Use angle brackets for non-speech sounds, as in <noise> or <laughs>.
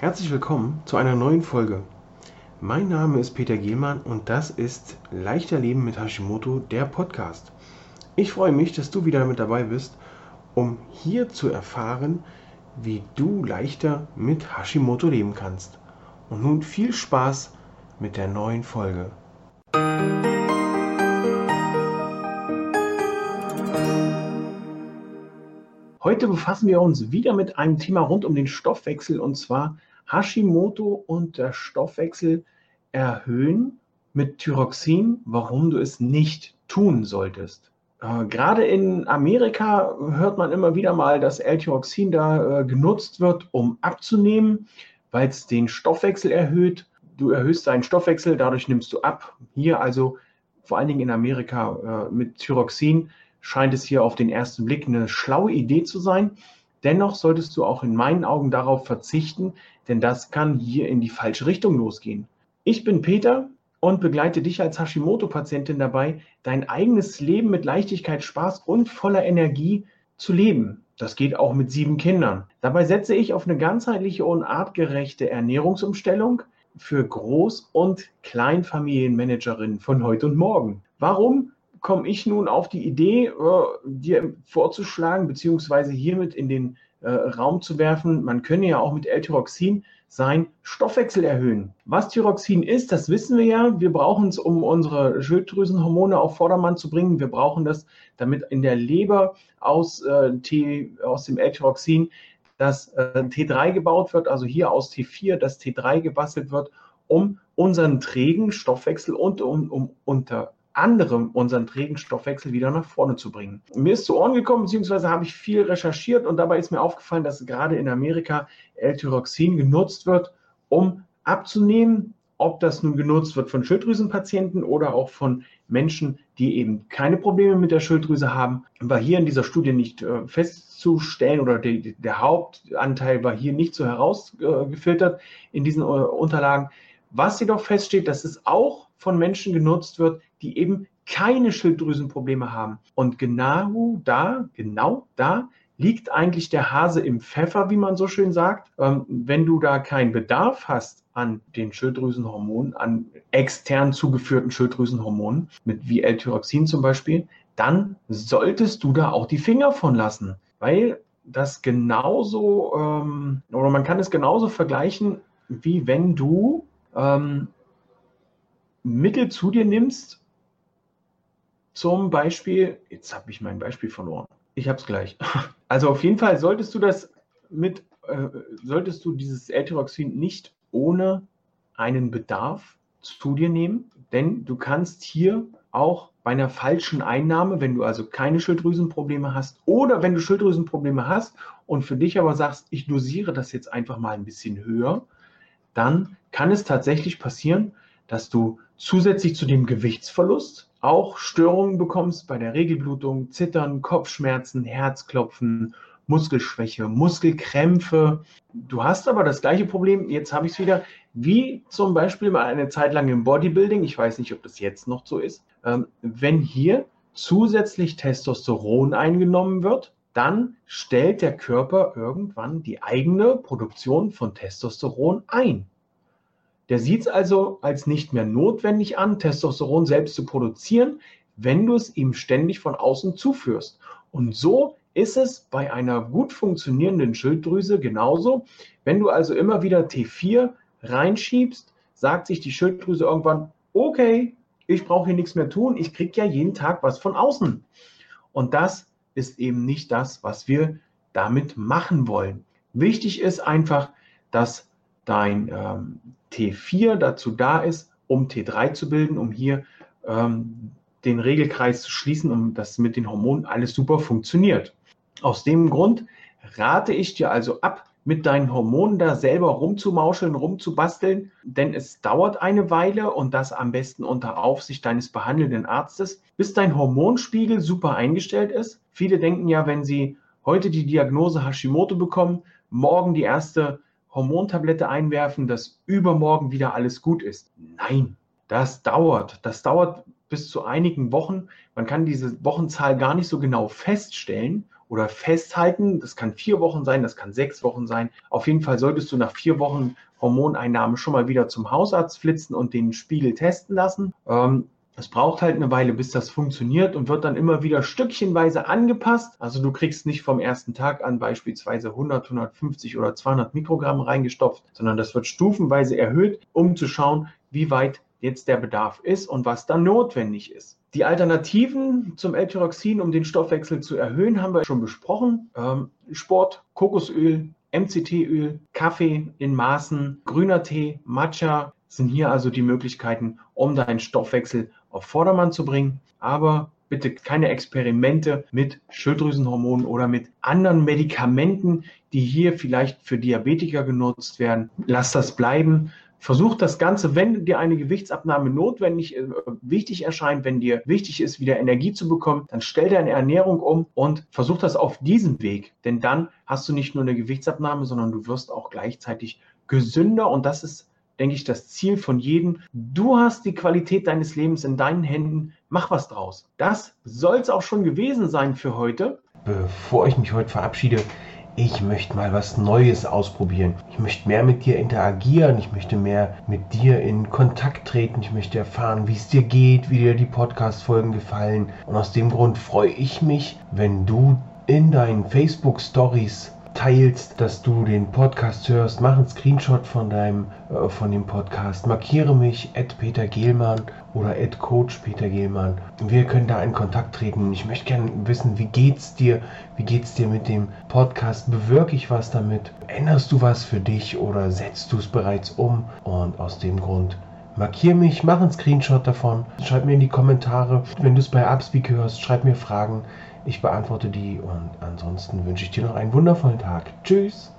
Herzlich willkommen zu einer neuen Folge. Mein Name ist Peter Gielmann und das ist Leichter Leben mit Hashimoto, der Podcast. Ich freue mich, dass du wieder mit dabei bist, um hier zu erfahren, wie du leichter mit Hashimoto leben kannst. Und nun viel Spaß mit der neuen Folge. Heute befassen wir uns wieder mit einem Thema rund um den Stoffwechsel und zwar Hashimoto und der Stoffwechsel erhöhen mit Thyroxin, warum du es nicht tun solltest. Äh, gerade in Amerika hört man immer wieder mal, dass L-Thyroxin da äh, genutzt wird, um abzunehmen, weil es den Stoffwechsel erhöht. Du erhöhst deinen Stoffwechsel, dadurch nimmst du ab. Hier also vor allen Dingen in Amerika äh, mit Thyroxin scheint es hier auf den ersten Blick eine schlaue Idee zu sein. Dennoch solltest du auch in meinen Augen darauf verzichten, denn das kann hier in die falsche Richtung losgehen. Ich bin Peter und begleite dich als Hashimoto-Patientin dabei, dein eigenes Leben mit Leichtigkeit, Spaß und voller Energie zu leben. Das geht auch mit sieben Kindern. Dabei setze ich auf eine ganzheitliche und artgerechte Ernährungsumstellung für Groß- und Kleinfamilienmanagerinnen von heute und morgen. Warum komme ich nun auf die Idee, äh, dir vorzuschlagen, beziehungsweise hiermit in den äh, Raum zu werfen, man könne ja auch mit L-Tyroxin sein Stoffwechsel erhöhen. Was Thyroxin ist, das wissen wir ja. Wir brauchen es, um unsere Schilddrüsenhormone auf Vordermann zu bringen. Wir brauchen das, damit in der Leber aus, äh, T, aus dem L-Tyroxin das äh, T3 gebaut wird, also hier aus T4 das T3 gebastelt wird, um unseren trägen Stoffwechsel und um, um unter anderem unseren trägen Stoffwechsel wieder nach vorne zu bringen. Mir ist zu Ohren gekommen, beziehungsweise habe ich viel recherchiert und dabei ist mir aufgefallen, dass gerade in Amerika L-Tyroxin genutzt wird, um abzunehmen, ob das nun genutzt wird von Schilddrüsenpatienten oder auch von Menschen, die eben keine Probleme mit der Schilddrüse haben, war hier in dieser Studie nicht äh, festzustellen oder die, der Hauptanteil war hier nicht so herausgefiltert in diesen äh, Unterlagen. Was jedoch feststeht, dass es auch von Menschen genutzt wird, die eben keine Schilddrüsenprobleme haben. Und genau da, genau da liegt eigentlich der Hase im Pfeffer, wie man so schön sagt. Ähm, wenn du da keinen Bedarf hast an den Schilddrüsenhormonen, an extern zugeführten Schilddrüsenhormonen, mit wie L-Tyroxin zum Beispiel, dann solltest du da auch die Finger von lassen, weil das genauso, ähm, oder man kann es genauso vergleichen, wie wenn du ähm, Mittel zu dir nimmst, zum Beispiel, jetzt habe ich mein Beispiel verloren. Ich habe es gleich. <laughs> Also auf jeden Fall solltest du das mit, äh, solltest du dieses L-Tyroxin nicht ohne einen Bedarf zu dir nehmen, denn du kannst hier auch bei einer falschen Einnahme, wenn du also keine Schilddrüsenprobleme hast oder wenn du Schilddrüsenprobleme hast und für dich aber sagst, ich dosiere das jetzt einfach mal ein bisschen höher, dann kann es tatsächlich passieren, dass du zusätzlich zu dem Gewichtsverlust auch Störungen bekommst bei der Regelblutung, Zittern, Kopfschmerzen, Herzklopfen, Muskelschwäche, Muskelkrämpfe. Du hast aber das gleiche Problem, jetzt habe ich es wieder, wie zum Beispiel mal eine Zeit lang im Bodybuilding, ich weiß nicht, ob das jetzt noch so ist, ähm, wenn hier zusätzlich Testosteron eingenommen wird, dann stellt der Körper irgendwann die eigene Produktion von Testosteron ein. Der sieht es also als nicht mehr notwendig an, Testosteron selbst zu produzieren, wenn du es ihm ständig von außen zuführst. Und so ist es bei einer gut funktionierenden Schilddrüse genauso. Wenn du also immer wieder T4 reinschiebst, sagt sich die Schilddrüse irgendwann, okay, ich brauche hier nichts mehr tun, ich kriege ja jeden Tag was von außen. Und das ist eben nicht das, was wir damit machen wollen. Wichtig ist einfach, dass dein ähm, T4 dazu da ist, um T3 zu bilden, um hier ähm, den Regelkreis zu schließen, um das mit den Hormonen alles super funktioniert. Aus dem Grund rate ich dir also ab, mit deinen Hormonen da selber rumzumauscheln, rumzubasteln, denn es dauert eine Weile und das am besten unter Aufsicht deines behandelnden Arztes, bis dein Hormonspiegel super eingestellt ist. Viele denken ja, wenn sie heute die Diagnose Hashimoto bekommen, morgen die erste Hormontablette einwerfen, dass übermorgen wieder alles gut ist. Nein, das dauert. Das dauert bis zu einigen Wochen. Man kann diese Wochenzahl gar nicht so genau feststellen oder festhalten. Das kann vier Wochen sein, das kann sechs Wochen sein. Auf jeden Fall solltest du nach vier Wochen Hormoneinnahme schon mal wieder zum Hausarzt flitzen und den Spiegel testen lassen. Ähm, es braucht halt eine Weile, bis das funktioniert und wird dann immer wieder stückchenweise angepasst. Also du kriegst nicht vom ersten Tag an beispielsweise 100, 150 oder 200 Mikrogramm reingestopft, sondern das wird stufenweise erhöht, um zu schauen, wie weit jetzt der Bedarf ist und was dann notwendig ist. Die Alternativen zum L-Tyroxin, um den Stoffwechsel zu erhöhen, haben wir schon besprochen. Ähm, Sport, Kokosöl, MCT-Öl, Kaffee in Maßen, grüner Tee, Matcha sind hier also die Möglichkeiten, um deinen Stoffwechsel auf Vordermann zu bringen. Aber bitte keine Experimente mit Schilddrüsenhormonen oder mit anderen Medikamenten, die hier vielleicht für Diabetiker genutzt werden. Lass das bleiben. Versuch das Ganze, wenn dir eine Gewichtsabnahme notwendig, äh, wichtig erscheint, wenn dir wichtig ist, wieder Energie zu bekommen, dann stell deine Ernährung um und versuch das auf diesem Weg. Denn dann hast du nicht nur eine Gewichtsabnahme, sondern du wirst auch gleichzeitig gesünder und das ist denke ich, das Ziel von jedem. Du hast die Qualität deines Lebens in deinen Händen. Mach was draus. Das soll es auch schon gewesen sein für heute. Bevor ich mich heute verabschiede, ich möchte mal was Neues ausprobieren. Ich möchte mehr mit dir interagieren. Ich möchte mehr mit dir in Kontakt treten. Ich möchte erfahren, wie es dir geht, wie dir die Podcast-Folgen gefallen. Und aus dem Grund freue ich mich, wenn du in deinen Facebook-Stories teilst, dass du den Podcast hörst, mach einen Screenshot von deinem äh, von dem Podcast, markiere mich Peter Gehlmann oder Coach Peter Gehlmann. Wir können da in Kontakt treten. Ich möchte gerne wissen, wie geht's dir? Wie geht's dir mit dem Podcast? Bewirke ich was damit? Änderst du was für dich oder setzt du es bereits um? Und aus dem Grund markiere mich, mach einen Screenshot davon, schreib mir in die Kommentare, wenn du es bei Upspeak hörst, schreib mir Fragen. Ich beantworte die und ansonsten wünsche ich dir noch einen wundervollen Tag. Tschüss.